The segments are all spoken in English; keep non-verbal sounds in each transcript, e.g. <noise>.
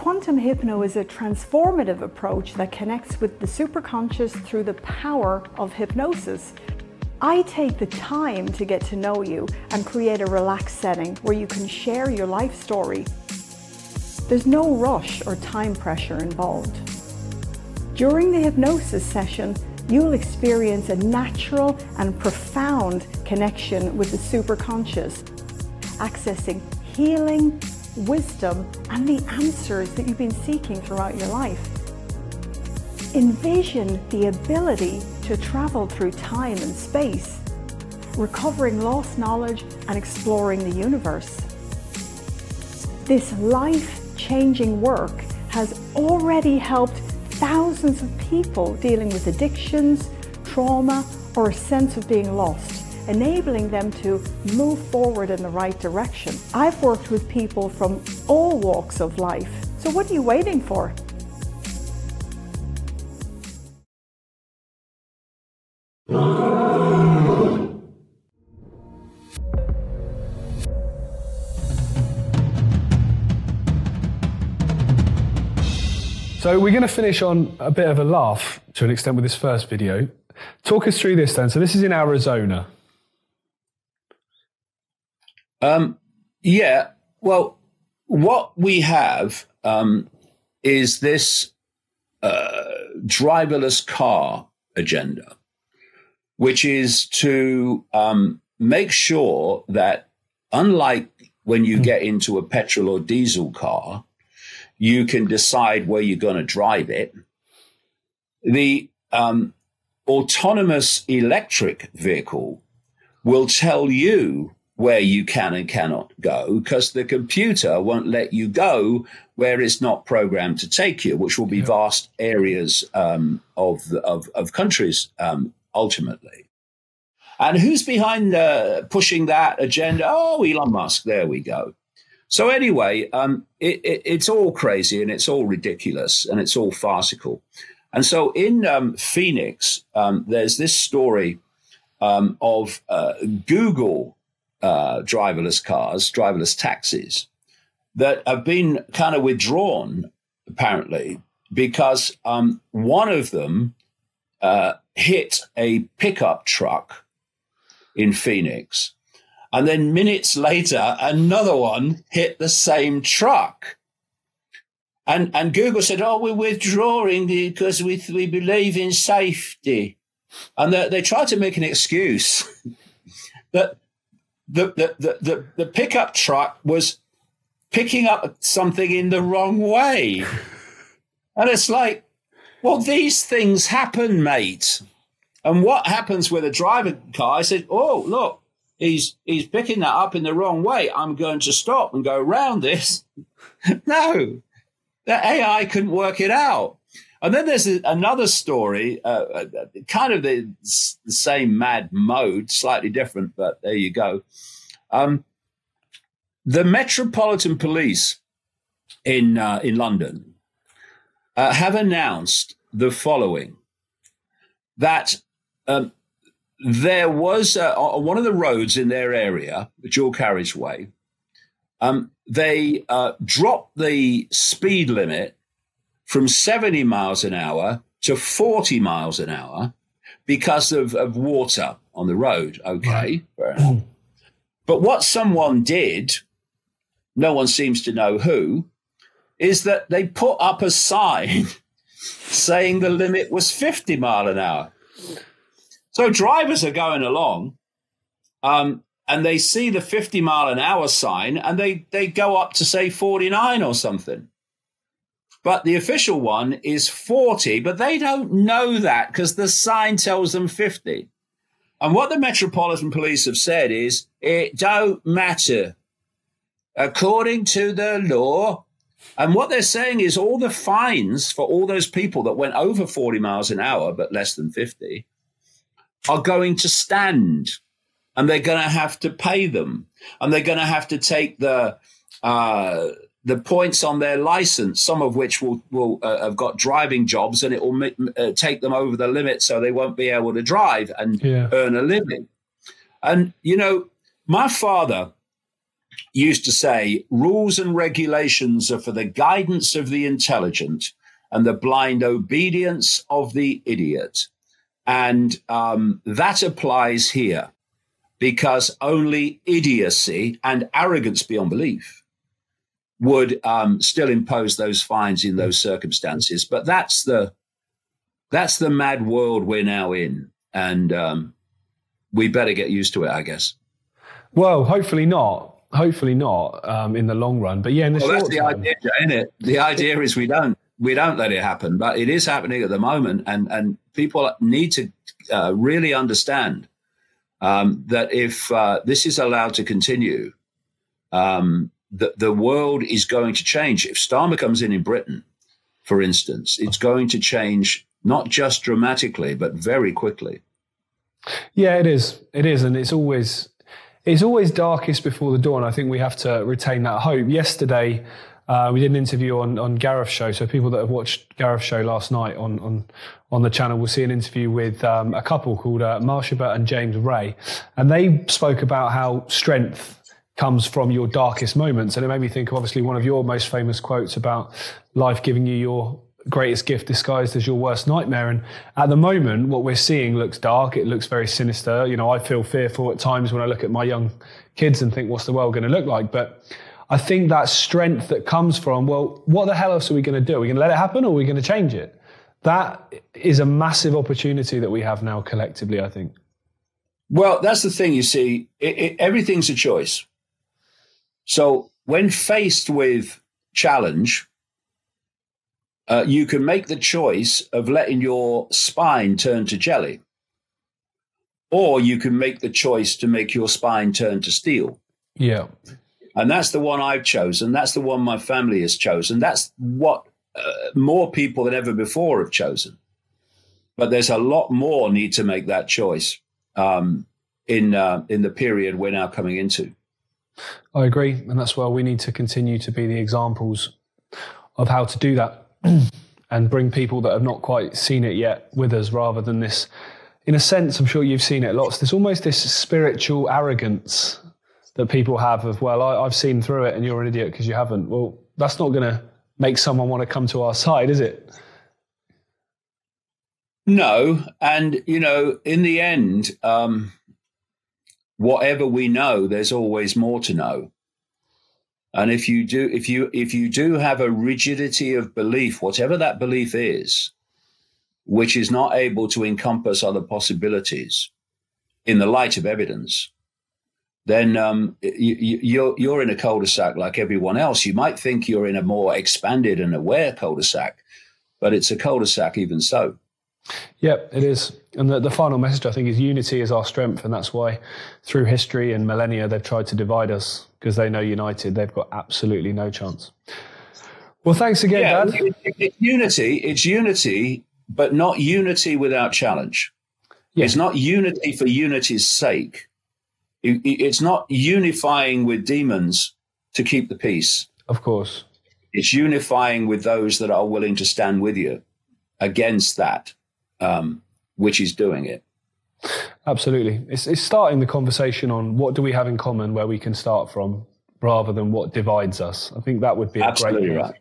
Quantum Hypno is a transformative approach that connects with the superconscious through the power of hypnosis. I take the time to get to know you and create a relaxed setting where you can share your life story. There's no rush or time pressure involved. During the hypnosis session, you'll experience a natural and profound connection with the superconscious, accessing healing, wisdom, and the answers that you've been seeking throughout your life. Envision the ability to travel through time and space, recovering lost knowledge and exploring the universe. This life changing work has already helped thousands of people dealing with addictions, trauma, or a sense of being lost, enabling them to move forward in the right direction. I've worked with people from all walks of life. So, what are you waiting for? So we're going to finish on a bit of a laugh to an extent with this first video. Talk us through this then. So this is in Arizona. Um, yeah. Well, what we have um, is this uh, driverless car agenda, which is to um, make sure that, unlike when you get into a petrol or diesel car, you can decide where you're going to drive it. The um, autonomous electric vehicle will tell you where you can and cannot go because the computer won't let you go where it's not programmed to take you, which will be yeah. vast areas um, of, of, of countries um, ultimately. And who's behind uh, pushing that agenda? Oh, Elon Musk. There we go. So anyway, um, it, it, it's all crazy and it's all ridiculous and it's all farcical. And so in um, Phoenix, um, there's this story um, of uh, Google uh, driverless cars, driverless taxis that have been kind of withdrawn, apparently, because um, one of them uh, hit a pickup truck in Phoenix and then minutes later, another one hit the same truck. And, and Google said, oh, we're withdrawing because we, we believe in safety. And they, they tried to make an excuse <laughs> that the, the, the, the, pickup truck was picking up something in the wrong way. And it's like, well, these things happen, mate. And what happens with a driving car? I said, oh, look, he's he's picking that up in the wrong way. I'm going to stop and go around this. <laughs> no, the AI couldn't work it out. And then there's another story, uh, uh, kind of the, the, same mad mode, slightly different, but there you go. Um, the Metropolitan Police in uh, in London uh, have announced the following: that um, there was uh, on one of the roads in their area, the dual carriageway. Um, they uh, dropped the speed limit from 70 miles an hour to 40 miles an hour because of, of water on the road. Okay. Right. But what someone did, no one seems to know who, is that they put up a sign <laughs> saying the limit was 50 mile an hour. So drivers are going along, um, and they see the 50 mile an hour sign, and they they go up to say 49 or something. But the official one is 40, but they don't know that because the sign tells them 50. And what the Metropolitan Police have said is it don't matter. According to the law, and what they're saying is all the fines for all those people that went over 40 miles an hour but less than 50 are going to stand and they're going to have to pay them and they're going to have to take the uh, the points on their license, some of which will will uh, have got driving jobs, and it will uh, take them over the limit, so they won't be able to drive and yeah. earn a living. And you know, my father used to say rules and regulations are for the guidance of the intelligent and the blind obedience of the idiot. And um, that applies here because only idiocy and arrogance beyond belief would um, still impose those fines in those circumstances. But that's the that's the mad world we're now in, and um, we better get used to it, I guess. Well, hopefully not. Hopefully not um, in the long run. But yeah, in the well, short that's the term, idea, isn't it? The idea is we don't we don't let it happen, but it is happening at the moment, and and people need to uh, really understand um, that if uh, this is allowed to continue, um, the the world is going to change. If Starmer comes in in Britain, for instance, it's going to change not just dramatically, but very quickly. Yeah, it is. It is, and it's always it's always darkest before the dawn. I think we have to retain that hope. Yesterday, uh, we did an interview on on Gareth's show. So people that have watched Gareth's show last night on on on the channel will see an interview with um, a couple called uh, Marsha and James Ray, and they spoke about how strength comes from your darkest moments, and it made me think of obviously one of your most famous quotes about life giving you your greatest gift disguised as your worst nightmare. And at the moment, what we're seeing looks dark. It looks very sinister. You know, I feel fearful at times when I look at my young kids and think, what's the world going to look like? But I think that strength that comes from, well, what the hell else are we going to do? Are we going to let it happen or are we going to change it? That is a massive opportunity that we have now collectively, I think. Well, that's the thing, you see, it, it, everything's a choice. So when faced with challenge, uh, you can make the choice of letting your spine turn to jelly, or you can make the choice to make your spine turn to steel. Yeah. And that's the one I've chosen. That's the one my family has chosen. That's what uh, more people than ever before have chosen. But there's a lot more need to make that choice um, in uh, in the period we're now coming into. I agree, and that's why we need to continue to be the examples of how to do that <clears throat> and bring people that have not quite seen it yet with us rather than this. In a sense i'm sure you've seen it lots. There's almost this spiritual arrogance that people have of well I, have seen through it and you're an idiot because you haven't. Well that's not going to make someone want to come to our side is it? No and you know in the end um, whatever we know there's always more to know and if you do, if you if you do have a rigidity of belief, whatever that belief is, which is not able to encompass other possibilities in the light of evidence, then um, you, you're you're in a cul-de-sac like everyone else. You might think you're in a more expanded and aware cul-de-sac, but it's a cul-de-sac even so. Yeah, it is. And the, the final message, I think, is unity is our strength. And that's why through history and millennia, they've tried to divide us because they know united, they've got absolutely no chance. Well, thanks again, yeah, Dad. It, it, it's unity. It's unity, but not unity without challenge. Yeah. It's not unity for unity's sake. It, it's not unifying with demons to keep the peace. Of course. It's unifying with those that are willing to stand with you against that um, which is doing it. Absolutely. It's, it's starting the conversation on what do we have in common where we can start from rather than what divides us. I think that would be Absolutely great. right.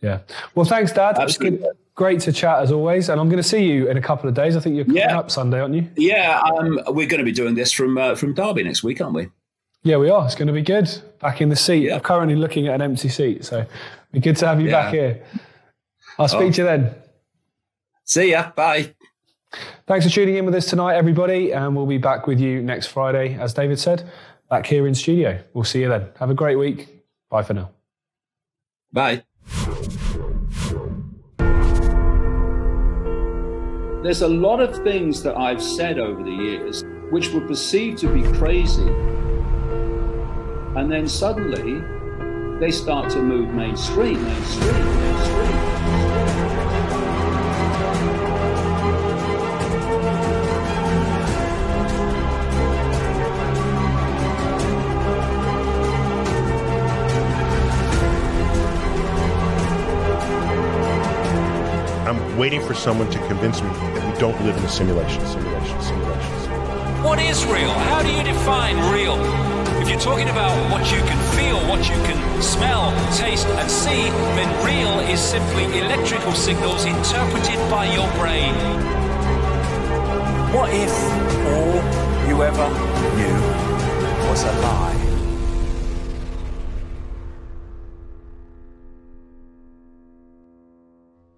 Yeah. Well, thanks, Dad. Absolutely. Great to chat as always. And I'm going to see you in a couple of days. I think you're coming yeah. up Sunday, aren't you? Yeah. Um, we're going to be doing this from, uh, from Derby next week, aren't we? Yeah, we are. It's going to be good. Back in the seat. Yeah. I'm currently looking at an empty seat. So be good to have you yeah. back here. I'll speak oh. to you then. See ya. Bye. Thanks for tuning in with us tonight, everybody. And we'll be back with you next Friday, as David said, back here in studio. We'll see you then. Have a great week. Bye for now. Bye. There's a lot of things that I've said over the years which were perceived to be crazy. And then suddenly they start to move mainstream, mainstream, mainstream. Waiting for someone to convince me that we don't live in a simulation, simulation, simulation. What is real? How do you define real? If you're talking about what you can feel, what you can smell, taste, and see, then real is simply electrical signals interpreted by your brain. What if all you ever knew was a lie?